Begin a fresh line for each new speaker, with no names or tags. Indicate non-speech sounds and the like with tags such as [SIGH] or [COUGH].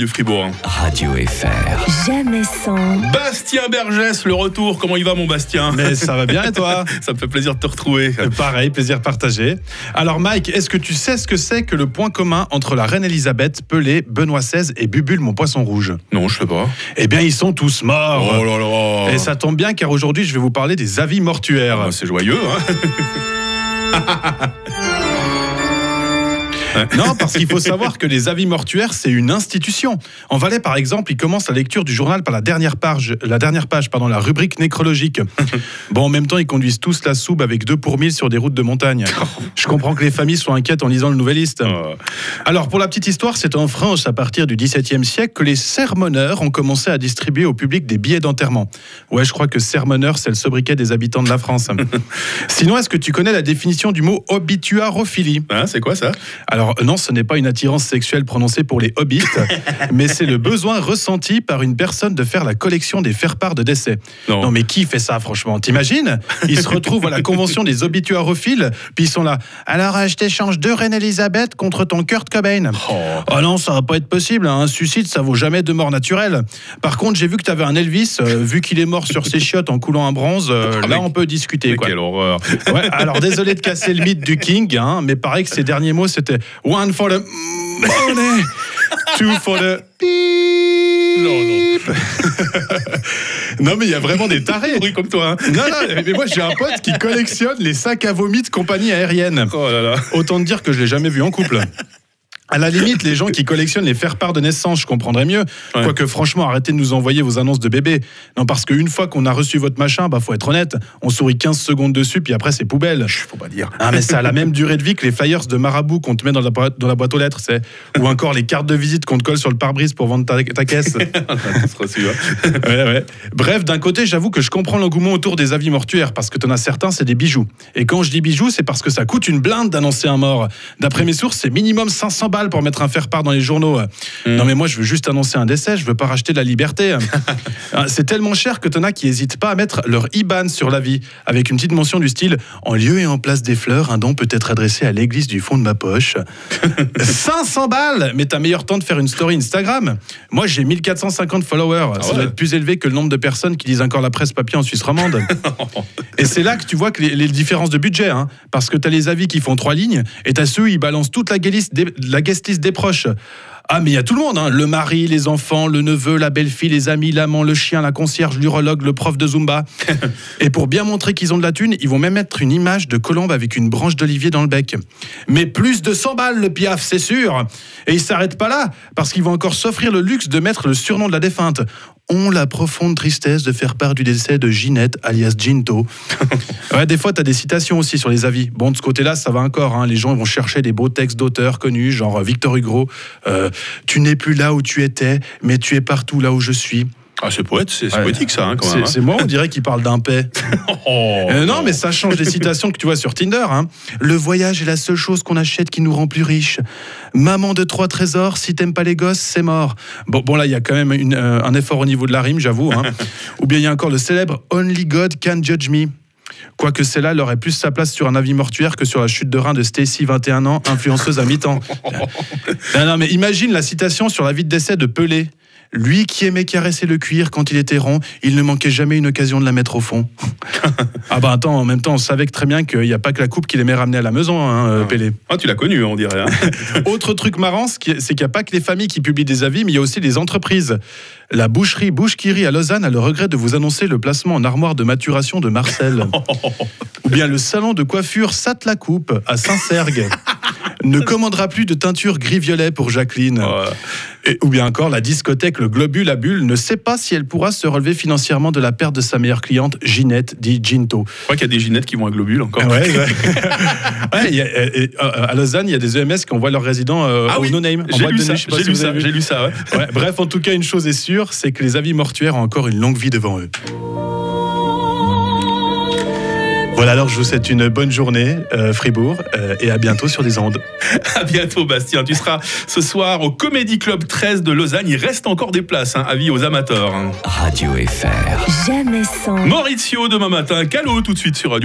du Fribourg.
Radio FR.
Jamais sans.
Bastien Bergès, le retour. Comment il va, mon Bastien?
Mais ça va bien et toi? [LAUGHS]
Ça me fait plaisir de te retrouver.
Pareil, plaisir partagé. Alors Mike, est-ce que tu sais ce que c'est que le point commun entre la reine Elisabeth, Pelé, Benoît XVI et Bubule, mon poisin rouge?
Non, je sais pas.
Eh bien, ils sont tous morts.
Oh là là.
Et ça tombe bien car aujourd'hui, je vais vous parler des avis mortuaires.
Ah, c'est joyeux, hein? [LAUGHS] [LAUGHS]
Non, parce qu'il faut savoir que les avis mortuaires, c'est une institution. En Valais, par exemple, ils commencent la lecture du journal par la dernière page, la dernière page, pardon, la rubrique nécrologique. [LAUGHS] Bon, en même temps, ils conduisent tous la soube avec deux pour mille sur des routes de montagne. Je comprends que les familles soient inquiètes en lisant le Nouvelliste. Alors, pour la petite histoire, c'est en France, à partir du XVIIe siècle, que les sermonneurs ont commencé à distribuer au public des billets d'enterrement. Ouais, je crois que sermonneur, c'est le sobriquet des habitants de la France. [LAUGHS] Sinon, est-ce que tu connais la définition du mot obituarophilie
Hein, c'est quoi ça?
Alors non, ce n'est pas une attirance sexuelle prononcée pour les hobbits, [LAUGHS] mais c'est le besoin ressenti par une personne de faire la collection des faire-part de décès.
Non.
mais qui fait ça, franchement? T'imagines? Ils se retrouvent à la convention des obituarophiles, puis ils sont là. Alors, je t'échange deux reines Elisabeth contre ton Kurt Cobain.
Oh.
Oh non, ça va pas être possible. hein. Un suicide, ça vaut jamais de mort naturelle. Par contre, j'ai vu que tu avais un Elvis. euh, vu qu'il est mort sur ses chiottes en coulant un bronze, euh,
Ah,
là, on peut discuter. Quoi.
Quelle horreur.
Ouais, alors désolé de casser le mythe du King, hein, mais pareil que ses derniers mots c'était one for the money, two for the
Non, non. [LAUGHS]
non mais il y a vraiment des tarés.
Oui, comme toi. hein.
Non non, mais moi j'ai un pote qui collectionne les sacs à vomi de compagnie aérienne.
Oh là là.
Autant te dire que je l'ai jamais vu en couple. À la limite, les gens qui collectionnent les faire-part de naissance, je comprendrais mieux.
Ouais.
Quoique, franchement, arrêtez de nous envoyer vos annonces de bébés. Non, parce qu'une fois qu'on a reçu votre machin, bah, faut être honnête, on sourit 15 secondes dessus, puis après, c'est poubelle.
Faut pas dire.
Ah, mais ça a la même durée de vie que les flyers de marabout qu'on te met dans la, boîte- dans la boîte aux lettres, c'est. Ou encore les cartes de visite qu'on te colle sur le pare-brise pour vendre ta, ta caisse. [LAUGHS] [LAUGHS] Ouais, ouais. Bref, d'un côté, j'avoue que je comprends l'engouement autour des avis mortuaires, parce que t'en as certains, c'est des bijoux. Et quand je dis bijoux, c'est parce que ça coûte une blinde d'annoncer un mort. D'après mes sources, c'est minimum 500 balles pour mettre un faire-part dans les journaux. Non, mais moi, je veux juste annoncer un décès, je veux pas racheter de la liberté. [LAUGHS] Ah, c'est tellement cher que t'en as qui hésitent pas à mettre leur IBAN sur l'avis, avec une petite mention du style En lieu et en place des fleurs, un don peut être adressé à l'église du fond de ma poche. [LAUGHS] 500 balles Mais t'as meilleur temps de faire une story Instagram. Moi, j'ai 1450 followers. ça
ouais
doit être plus élevé que le nombre de personnes qui lisent encore la presse papier en Suisse romande. [LAUGHS] et c'est là que tu vois que les, les différences de budget. hein. parce que t'as les avis qui font trois lignes, et t'as ceux qui balancent toute la guest list des, la des proches? Ah, mais il y a tout le monde, hein. le mari, les enfants, le neveu, la belle-fille, les amis, l'amant, le chien, la concierge, l'urologue, le prof de Zumba. [LAUGHS] Et pour bien montrer qu'ils ont de la thune, ils vont même mettre une image de colombe avec une branche d'olivier dans le bec. Mais plus de 100 balles le piaf, c'est sûr. Et ils s'arrêtent pas là, parce qu'ils vont encore s'offrir le luxe de mettre le surnom de la défunte. Ont la profonde tristesse de faire part du décès de Ginette, alias Ginto. [LAUGHS] ouais, des fois, tu as des citations aussi sur les avis. Bon, de ce côté-là, ça va encore. hein. Les gens vont chercher des beaux textes d'auteurs connus, genre Victor Hugo. euh, tu n'es plus là où tu étais, mais tu es partout là où je suis.
Ah, c'est poète, c'est
Ouais.
poétique ça, hein, quand
C'est
même. hein.
c'est moi, on dirait qu'il parle d'un paix.
Oh, [LAUGHS]
Euh, non, mais ça change des citations que tu vois sur Tinder. hein. Le voyage est la seule chose qu'on achète qui nous rend plus riches. Maman de trois trésors, si t'aimes pas les gosses, c'est mort. Bon, bon là, il y a quand même une, euh, un effort au niveau de la rime, j'avoue. hein. [LAUGHS] Ou bien il y a encore le célèbre Only God Can Judge Me. Quoique celle-là, elle aurait plus sa place sur un avis mortuaire que sur la chute de rein de Stacy, 21 ans, influenceuse à mi-temps. [LAUGHS] non, non, mais imagine la citation sur la vie de décès de Pelé. Lui qui aimait caresser le cuir quand il était rond, il ne manquait jamais une occasion de la mettre au fond. [LAUGHS] ah bah attends, en même temps, on savait que très bien qu'il n'y a pas que la coupe qu'il aimait ramener à la maison, hein, euh, Pelé.
Ah, tu l'as connu, on dirait. hein. [LAUGHS]
Autre truc marrant, c'est qu'il n'y a pas que les familles qui publient des avis, mais il y a aussi les entreprises. La boucherie Bouche qui rit à Lausanne a le regret de vous annoncer le placement en armoire de maturation de Marcel. [LAUGHS] Ou bien le salon de coiffure Sat la Coupe à Saint-Sergue ne commandera plus de teinture gris-violet pour Jacqueline.
Ouais.
Et- ou bien encore, la discothèque Le Globule à Bulle ne sait pas si elle pourra se relever financièrement de la perte de sa meilleure cliente, Ginette, dit Ginto.
Je crois qu'il y a des ginettes qui vont à globule encore.
Ouais, ouais. [LAUGHS] Ouais, il y a- et- et, euh, à Lausanne, il y a des EMS qui envoient leurs résidents euh,
Ah
au
oui,
no-name.
j'ai lu ça, j'ai lu ça, lu
bref, en tout cas, une chose est sûre, c'est que les avis mortuaires ont encore une longue vie devant eux. Voilà, alors je vous souhaite une bonne journée, euh, Fribourg, euh, et à bientôt sur les ondes. [LAUGHS]
À bientôt, Bastien. Tu seras ce soir au Comédie Club 13 de Lausanne. Il reste encore des places, hein, avis aux amateurs. hein.
Radio FR.
Jamais sans.
Maurizio demain matin, Calo tout de suite sur Radio.